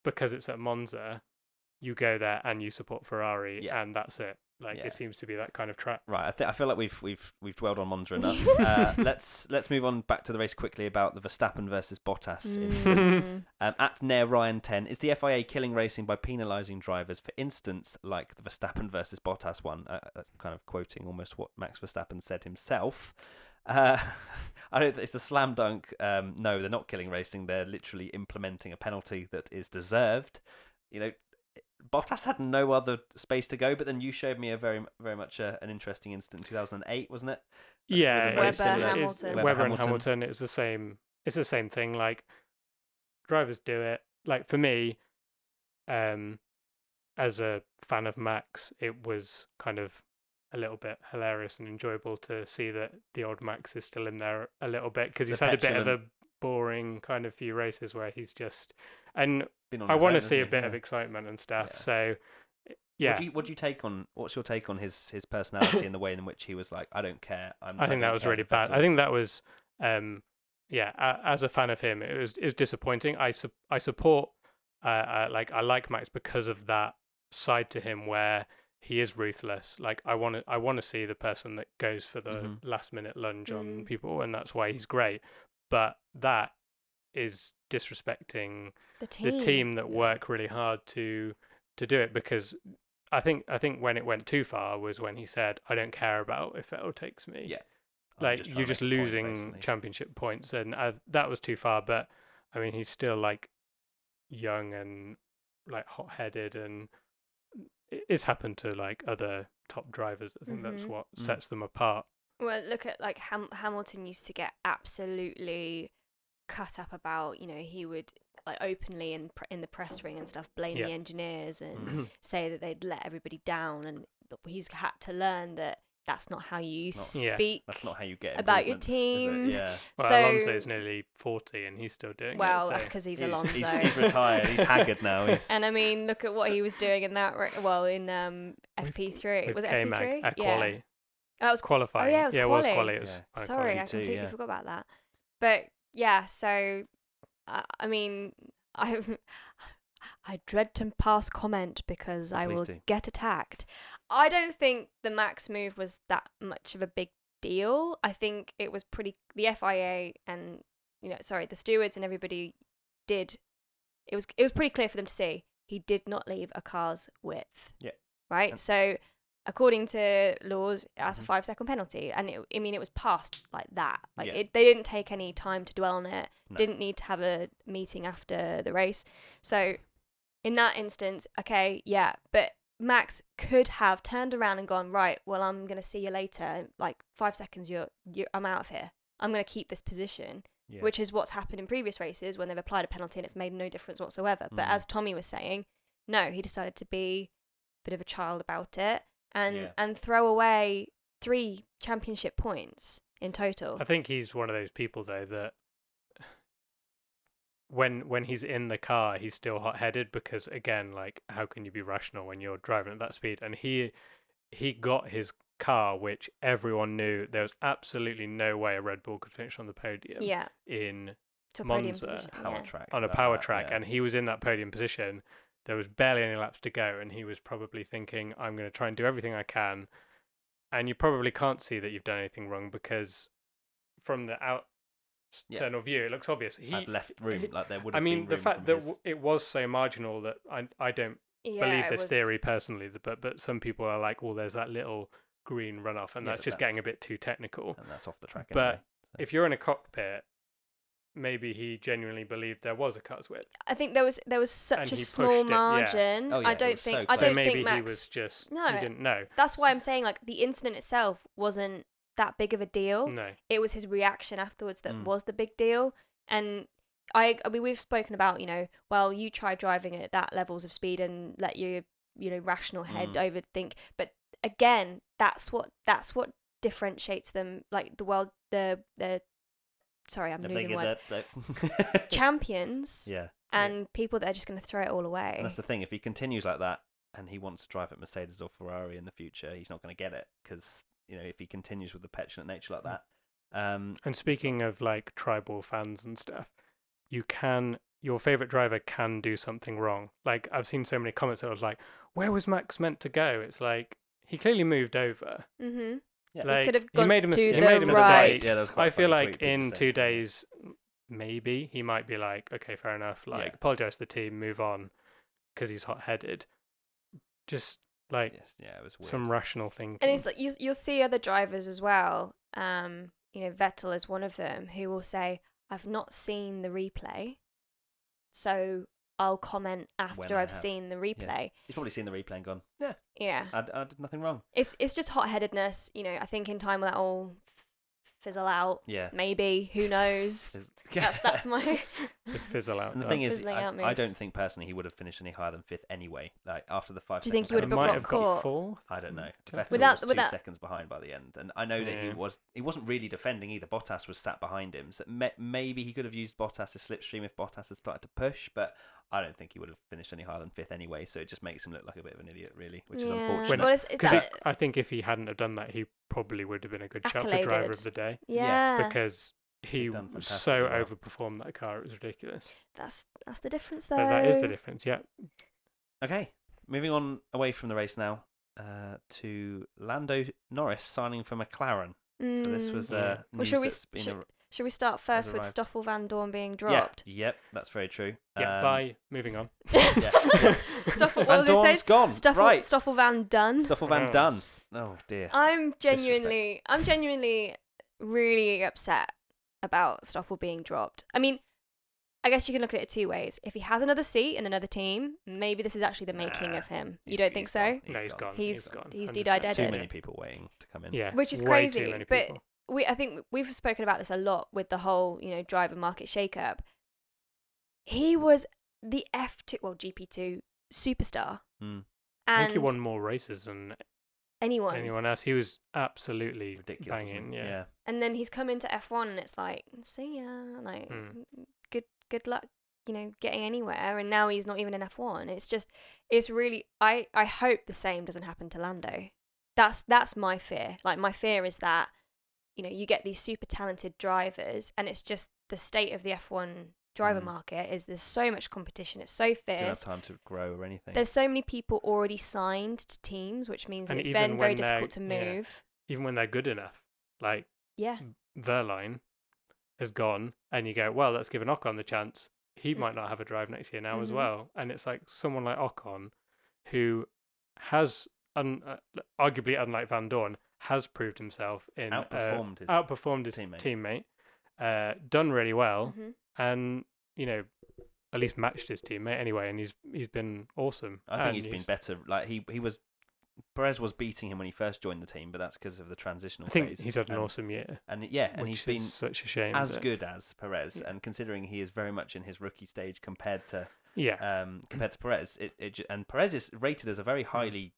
because it's at Monza, you go there and you support Ferrari, Yeah. and that's it. Like Yeah. it seems to be that kind of track. Right, I, th- I feel like we've we've we've dwelled on Monza enough. uh, let's let's move on back to the race quickly about the Verstappen versus Bottas. in Mm. Um, at Nair Ryan 10, is the FIA killing racing by penalising drivers, for instance, like the Verstappen versus Bottas one? Uh, uh, kind of quoting almost what Max Verstappen said himself. Uh, I don't. It's a slam dunk. Um, no, they're not killing racing. They're literally implementing a penalty that is deserved. You know, Bottas had no other space to go. But then you showed me a very, very much uh, an interesting incident in 2008, wasn't it? That was a Yeah, very Webber, it's- similar- it's- Hamilton. Webber, Webber, and Hamilton. Hamilton. It's the same. It's the same thing. Like drivers do it. Like for me, um, as a fan of Max, it was kind of a little bit hilarious and enjoyable to see that the old Max is still in there a little bit because The he's had a bit of a petulant- boring kind of few races where he's just and I want to see a bit of excitement and stuff. Yeah. So yeah, What do you what do you take on? What's your take on his his personality and the way in which he was like, I don't care. I'm, I think that was really bad. I think that was, um, yeah. A, as a fan of him, it was it was disappointing. I su- I support, uh, uh, like I like Max because of that side to him where he is ruthless. Like I want to I want to see the person that goes for the Mhm. last minute lunge on Mm. people, and that's why he's great. But that is disrespecting the team the team that work really hard to to do it because I think I think when it went too far was when he said, "I don't care about if Vettel takes me." Yeah. I'm like trying you're just make a point, losing championship points, and I, that was too far. But I mean, he's still like young and like hot-headed, and it's happened to like other top drivers. I think that's Mhm. what Mm. sets them apart. Well, look at like Ham- Hamilton used to get absolutely cut up about, you know, he would like openly in pr- in the press ring and stuff blame Yeah. the engineers and Mm. say that they'd let everybody down, and he's had to learn that that's not how you It's not- Yeah. speak. That's not how you get About your improvements, is it? team. Yeah. Well, So- Alonso's nearly forty, and he's still doing well, it. that's so- because he's, He's- Alonso. He's, he's retired. He's haggard now. He's, and I mean, look at what he was doing in that. Ra- well, in um, FP3 with was it K-Mag FP3? at yeah. Quali. That was qualifying. yeah, it was it was quali. quali. It was Yeah. kind Sorry, quali. I too, completely yeah. forgot about that. But yeah, so uh, I mean, I I dread to pass comment because I Please will do. get attacked. I don't think the max move was that much of a big deal. I think it was pretty. The FIA and you know, sorry, the stewards and everybody did. It was it was pretty clear for them to see he did not leave a car's width. Yeah. Right. And- so according to laws, that's a Mhm. five second penalty, and it, I mean it was passed like that. Like Yeah. it, they didn't take any time to dwell on it. No. Didn't need to have a meeting after the race. So in that instance, okay, yeah, but Max could have turned around and gone right. Well, I'm gonna see you later. Like five seconds, you're, you I'm out of here. I'm gonna keep this position, Yeah. which is what's happened in previous races when they've applied a penalty and it's made no difference whatsoever. But Mm. as Tommy was saying, no, he decided to be a bit of a child about it and Yeah. and throw away three championship points in total. I think he's one of those people though that when when he's in the car he's still hot headed because again like how can you be rational when you're driving at that speed and he he got his car which everyone knew there was absolutely no way a Red Bull could finish on the podium yeah, in to a podium Monza, position. power track on a power track and he was in that podium position there was barely any laps to go and he was probably thinking i'm going to try and do everything i can and you probably can't see that you've done anything wrong because from the out Yeah. external view it looks obvious he had left room he- like there would i have been I mean been the fact that his- it was so marginal that i, I don't Yeah, believe this was- theory personally but but some people are like well there's that little green runoff and Yeah, that's but just getting a bit too technical and that's off the track but anyway. if you're in a cockpit maybe he genuinely believed there was a car's width I think there was there was such And a he small pushed it, yeah. margin. Oh, yeah, I it don't was think so I close. so don't maybe think Max. he was just No. he didn't know That's why I'm saying like the incident itself wasn't that big of a deal. no It was his reaction afterwards that Mm. was the big deal. And I I mean we've spoken about you know well you try driving at that levels of speed and let your you know rational head Mm. overthink. But again, that's what that's what differentiates them like the world the the sorry I'm The losing bigger words the- the- champions yeah and people that are just going to throw it all away. And that's the thing. If he continues like that, and he wants to drive at Mercedes or Ferrari in the future, he's not going to get it because you know if he continues with the petulant nature like that. Um, and speaking of like tribal fans and stuff you can your favorite driver can do something wrong like i've seen so many comments that was like where was max meant to go it's like he clearly moved over mm-hmm. Yeah. like could have he made a, mis- to he the made a mistake right. Yeah, that was quite i a feel like in two something days maybe he might be like okay fair enough like Yeah. apologize to the team move on because he's hot-headed just like yes, yeah, it was weird. some rational thinking And it's like you you'll see other drivers as well. Um, you know, Vettel is one of them who will say, "I've not seen the replay, so I'll comment after I I've have." seen the replay." He's probably seen the replay and gone, yeah, Yeah, I, I did nothing wrong. it's it's just hot headedness. You know, I think in time that will fizzle out. Yeah. Maybe who knows? That's that's my. the fizzle out And the done. thing is, Fizzling I, out I move. don't think personally he would have finished any higher than fifth anyway. Like after the five. Do you think he would have penalty. might got have caught? got fourth I don't know. Mm, Vettel Without- was two without- seconds behind by the end, and I know that he Yeah. was he wasn't really defending either. Bottas was sat behind him, so may, maybe he could have used Bottas as slipstream if Bottas had started to push, but I don't think he would have finished any higher than fifth anyway. So it just makes him look like a bit of an idiot, really, which is Yeah. unfortunate. Well, it's, it's Because that, I think if he hadn't have done that, he probably would have been a good shout for Accoladed. driver of the day yeah, because he He'd done was so well. overperformed that car. It was ridiculous. that's that's the difference though. But that is the difference. Yeah, Okay, moving on away from the race now uh, to Lando Norris signing for McLaren. So this Mm. was Yeah. uh, Well, news shall we that's s- been should- ar- Should we start first with arrived. Stoffel Vandoorne being dropped? yeah, yep, that's very true. yeah. Um, bye. Moving on. Yeah. Stoffel, Van what was it say? gone. Stoffel, right. Stoffel Van Dunn. Stoffel Van Oh. Dun. Oh dear. I'm genuinely, I'm genuinely really upset about Stoffel being dropped. I mean, I guess you can look at it two ways. If he has another seat in another team, maybe this is actually the making Nah, of him. You don't think so? gone, no, he's gone. He's- he's gone. he's 100%. de-died Too dead. many people waiting to come in. Yeah, Which is way crazy, Too many but- people. We, I think we've spoken about this a lot with the whole, you know, driver market shakeup. He was the F2, well, GP2 superstar. Mm. I think he won more races than anyone. anyone else. He was absolutely Ridiculous. banging. it? Yeah. and then he's come into F1 and it's like, see ya, like Mm. good good luck, you know, getting anywhere and now he's not even in F1. It's just it's really I I hope the same doesn't happen to Lando that's that's my fear. Like my fear is that you know you get these super talented drivers, and it's just the state of the F1 driver Mm. market is there's so much competition. It's so fierce Do you have time to grow or anything? There's so many people already signed to teams, which means And it's even been very difficult to yeah. move. Even when they're good enough, like Yeah. Wehrlein has gone, and you go, well, let's give an Ocon the chance. He Mm. might not have a drive next year now as Mhm. well. And it's like someone like Ocon, who has, un- uh, arguably unlike Vandoorne, has proved himself in uh, Outperformed his outperformed his teammate. teammate, uh, done really well, Mhm. and you know, at least matched his teammate anyway. And he's he's been awesome. I think and he's been better. Like he he was. Perez was beating him when he first joined the team, but that's because of the transitional I think phase. he's had an and, awesome year, and yeah, and which he's been such a shame. as that- good as Perez. Yeah. And considering he is very much in his rookie stage compared to Yeah, um, compared to Perez. It, it and Perez is rated as a very highly, uh,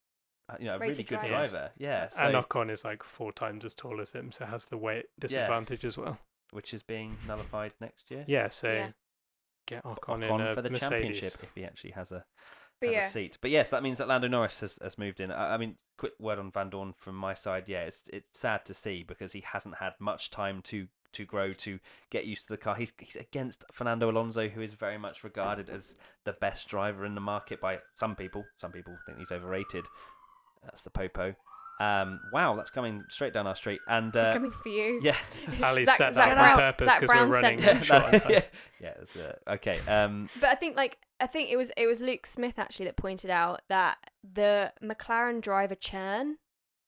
Uh, you know, a really good driver. driver. Yeah, so, and Ocon is like four times as tall as him, so has the weight disadvantage as well. which is being nullified next year. Yeah, so Yeah. get Ocon, Ocon in a for the Mercedes. championship if he actually has a But has yeah. a seat. But yes, that means that Lando Norris has, has moved in. I, I mean, quick word on Vandoorne from my side. Yeah, it's it's sad to see because he hasn't had much time to to grow to get used to the car. He's he's against Fernando Alonso, who is very much regarded as the best driver in the market by some people. Some people think he's overrated. That's the popo. Um, wow, that's coming straight down our street. And uh, Coming for you. yeah, Ali Zak- set Zak that Brown- on purpose Zak because we're Brown running yeah, short on time. yeah, yeah. That's, uh, okay. Um, But I think like I think it was it was Luke Smith actually that pointed out that the McLaren driver churn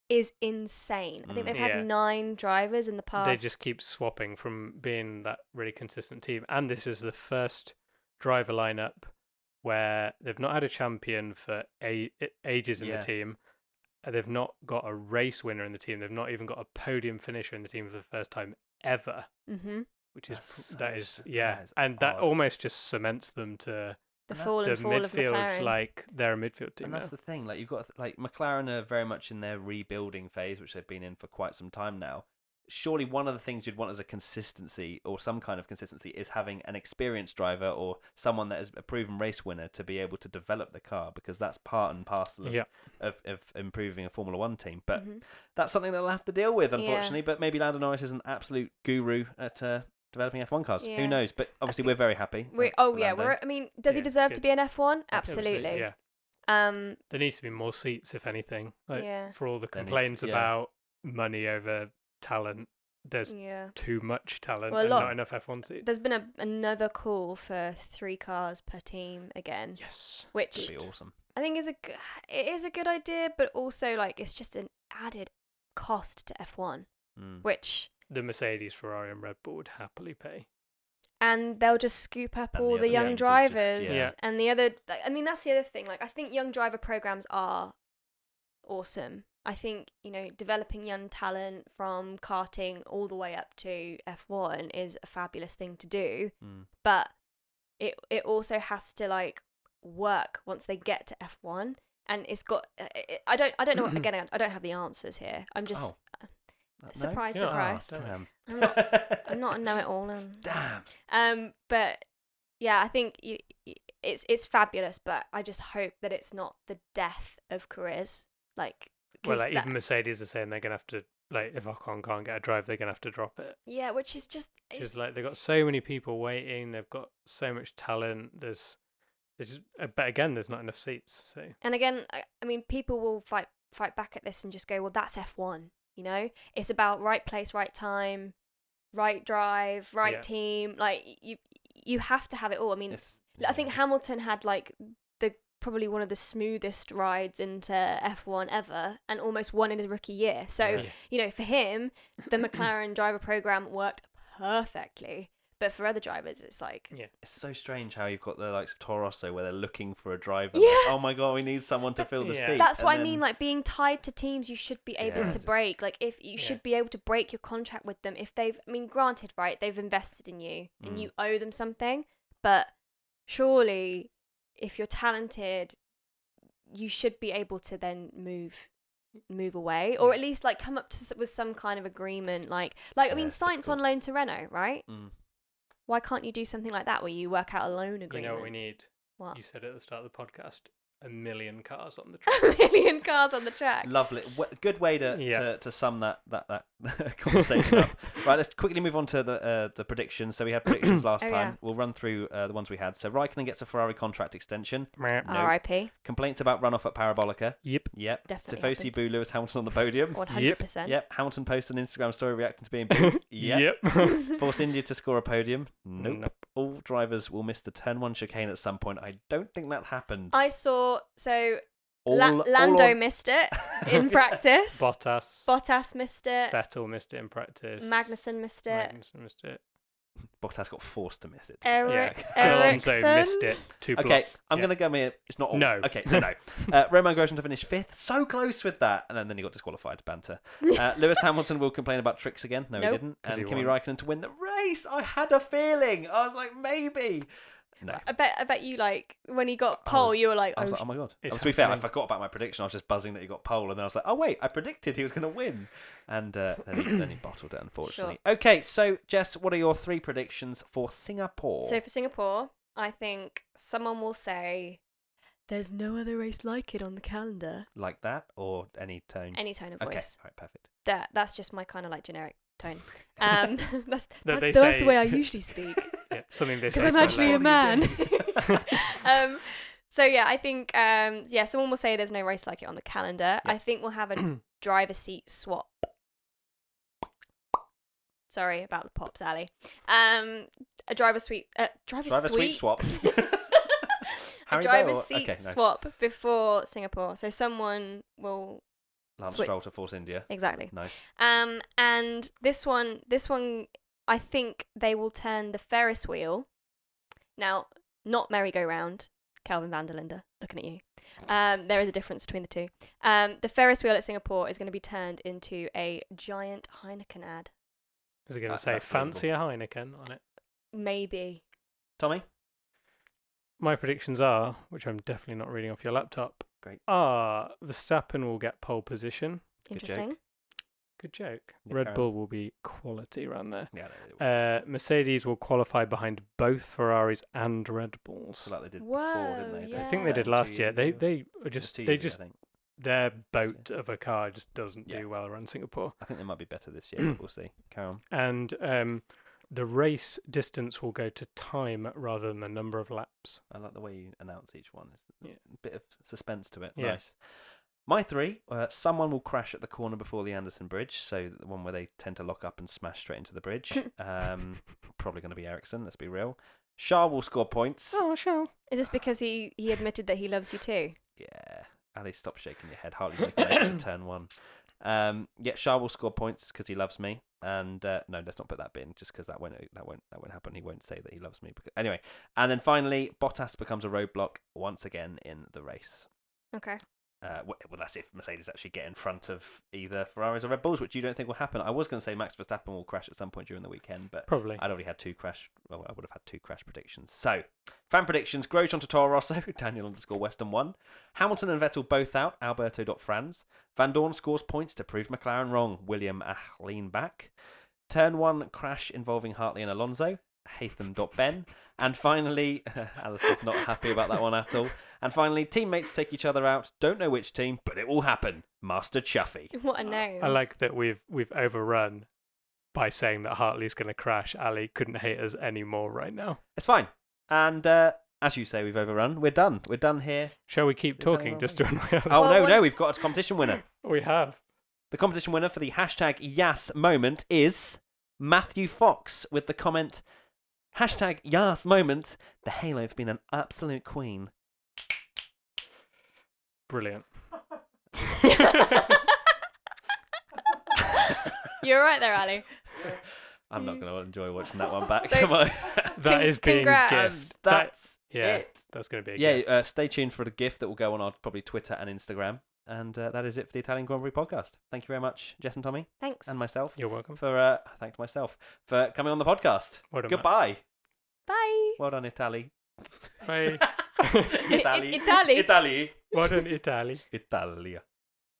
is insane. I think Mm. they've Yeah. had nine drivers in the past. They just keep swapping from being that really consistent team, and this is the first driver lineup where they've not had a champion for a- ages in Yeah. the team. They've not got a race winner in the team. They've not even got a podium finisher in the team for the first time ever, hmm which is That's pr- that so is yeah, that is and that odd. almost just cements them to the And that- fall the and fall of midfield McLaren. like they're a midfield team and now. that's the thing. Like you've got like McLaren are very much in their rebuilding phase, which they've been in for quite some time now. Surely one of the things you'd want as a consistency or some kind of consistency is having an experienced driver or someone that is a proven race winner to be able to develop the car because that's part and parcel of, Yeah. of, of improving a Formula One team. But Mhm. that's something they'll have to deal with, Yeah. unfortunately. But maybe Lando Norris is an absolute guru at uh, developing F1 cars. Yeah. Who knows? But obviously, we're very happy. We, oh for yeah, Lando. we're. I mean, does he Yeah, deserve to be an F1? Absolutely. Yeah, Um. there needs to be more seats, if anything. Like Yeah. for all the There to- complaints yeah. about money over talent, there's Yeah. too much talent Well, and lot- not enough F1 seats. There's been a, another call for three cars per team again, Yes. which Could be awesome. I think is a g- it is a good idea, but also like it's just an added cost to F1, Mm. which The Mercedes, Ferrari, and Red Bull would happily pay. and they'll just scoop up And all the the young teams will just- drivers yeah. and the other. I mean, that's the other thing. Like, I think young driver programs are awesome. I think you know developing young talent from karting all the way up to F1 is a fabulous thing to do. Mm. but it it also has to like work once they get to F1 and it's got uh, it, I don't I don't know again I- I don't have the answers here I'm just Oh. uh, No? surprise You're not- Oh, it. Damn. I'm not I'm not a know-it-all and Damn. um but yeah I think you, it's it's fabulous but I just hope that it's not the death of careers like Well, like that- even Mercedes are saying they're gonna have to like if Ocon can't get a drive, they're gonna have to drop it. yeah which is just it's, like they've got so many people waiting, they've got so much talent. There's, there's just, uh, but again, there's not enough seats. So And again, I, I mean, people will fight fight back at this and just go, "Well, that's F1." You know, it's about right place, right time, right drive, right Yeah. team. Like you, you have to have it all. I mean, It's- I think yeah. Hamilton had like the probably one of the smoothest rides into F1 ever, and almost won in his rookie year. So Yeah. you know, for him, the McLaren driver program worked perfectly. But for other drivers, it's like, yeah, It's so strange how you've got the likes of Toro Rosso where they're looking for a driver. Yeah. like, oh my god, we need someone to fill the Yeah. seat. That's and what I then- mean. Like being tied to teams, you should be able Yeah. to break. Like if you Yeah. should be able to break your contract with them if they've. I mean, granted, right? They've invested in you and Mm. you owe them something. But surely, if you're talented, you should be able to then move move away or Yeah. at least like come up to with some kind of agreement like like i mean Sainz on loan to renault right Mm. why can't you do something like that where you work out a loan agreement? you know what we need. What? You said at the start of the podcast, a million cars on the track. A million cars on the track. Lovely. W- good way to, Yeah. to, to sum that that, that conversation up. Right, let's quickly move on to the uh, the predictions. So we had predictions last Oh, time. yeah. We'll run through uh, the ones we had. So Raikkonen gets a Ferrari contract extension. No. R.I.P. Complaints about runoff at Parabolica. Yep. Yep. Definitely Tifosi boo Lewis Hamilton on the podium. One hundred percent. Yep. Hamilton posted an Instagram story reacting to being booed. Yep. Yep. Force India to score a podium. Nope. Nope. All drivers will miss the turn one chicane at some point. I don't think that happened. I saw so All, La- all Lando on- missed it in practice. Bottas. Bottas missed it. Vettel missed it in practice. Magnussen missed it. Magnussen missed it. Bottas got forced to miss it. Eric Yeah. Alonso missed Ericsson? it. Two Okay. I'm Yeah. going to go here. It's not all. No. Okay, so no. Uh, Romain Grosjean to finish fifth. So close with that. And then, then he got disqualified. Banter. Uh, Lewis Hamilton will complain about tricks again. No, Nope. he didn't. 'Cause And he Kimi won. Raikkonen to win the race. I had a feeling. I was like, maybe. No. I bet I bet you like when he got pole, was- you were like, I oh, was like, oh my god. It's to be fair, I happening. forgot about my prediction. I was just buzzing that he got pole, and then I was like, oh wait, I predicted he was going to win, and uh, then, he, then he bottled it, unfortunately. Okay, so Jess, what are your three predictions for Singapore? So for Singapore, I think someone will say, "There's no other race like it on the calendar." like that, or any tone? Any tone of okay, voice. all right, perfect. That that's just my kind of like generic tone. Um, that's That that's, they that's the say- way I usually speak Yeah, something they because I'm actually a man. um, so yeah, I think um, yeah, someone will say there's no race like it on the calendar. Yeah. I think we'll have a driver seat swap. Sorry about the pops, Ali. Um, a driver suite, uh, driver, Driver suite swap. a driver or- seat okay, swap before Singapore. So someone will Lance Swi- Stroll to Force India. exactly. Nice. Um, and this one, this one, I think they will turn the Ferris wheel. Now, not merry-go-round. Calvin van der Linde, looking at you. Um, there is a difference between the two. Um, the Ferris wheel at Singapore is going to be turned into a giant Heineken ad. Is it going That- to say that's fancy a Heineken on it? Maybe. Tommy. My predictions are, which I'm definitely not reading off your laptop. Great. Are Verstappen will get pole position. Good joke. Interesting. Good joke. Yeah, Red carry. Bull will be quality around there. Yeah, Uh, Mercedes will qualify behind both Ferraris and Red Bulls. so like they did before, didn't they? Whoa, I think they did last year. They they are just they just their boat of a car just doesn't Yeah. do well around Singapore. I think they might be better this year. but we'll see. Carry on. And um, the race distance will go to time rather than the number of laps. I like the way you announce each one. It's Yeah. a bit of suspense to it. Yeah. Nice. My three, uh, someone will crash at the corner before the Anderson Bridge, so the one where they tend to lock up and smash straight into the bridge. um, probably going to be Ericsson, let's be real. Shah will score points. Oh, shall. Is this because he, he admitted that he loves you too? Yeah. Ali, stop shaking your head. Hartley's making an extra turn one. Um, yeah, Shah will score points because he loves me. And uh, no, let's not put that bit in, just because that won't that won't that won't happen. He won't say that he loves me. Because, anyway, and then finally, Bottas becomes a roadblock once again in the race. Okay. Uh, well, that's if Mercedes actually get in front of either Ferraris or Red Bulls, which you don't think will happen. I was going to say Max Verstappen will crash at some point during the weekend, but Probably. I'd already had two crash. Well, I would have had two crash predictions. So, fan predictions: Grosjean to Toro Rosso, Daniel underscore Western one. Hamilton and Vettel both out. Alberto.Franz. Vandoorne scores points to prove McLaren wrong. William Ahlin back. Turn one crash involving Hartley and Alonso. Hatham.Ben. And finally, Alice is not happy about that one at all. And finally, teammates take each other out. Don't know which team, but it will happen. Master Chuffy. What a name. I like that we've we've overrun by saying that Hartley's going to crash. Ali couldn't hate us anymore right now. It's fine. And uh, as you say, we've overrun. We're done. We're done here. Shall we keep Is that talking just to annoy us? Oh, Well, no, what- no, we've got a competition winner. We have. The competition winner for the hashtag Yas moment is Matthew Fox with the comment hashtag Yas moment. The Halo's been an absolute queen. Brilliant. You're right there, Ali. I'm not going to enjoy watching that one back. So- am I? That Con- is being congrats. And gift. That's yeah, it. that's going to be a Yeah, gift. uh, stay tuned for the gift that will go on our probably Twitter and Instagram. And uh, that is it for the Italian Grand Prix podcast. Thank you very much, Jess and Tommy, Thanks. and myself, You're welcome. for uh, thank myself for coming on the podcast. Well done, Matt. Goodbye. Bye. Well done, Italy. Bye. Italy. Italy. Italy. Done, Italy. Italia.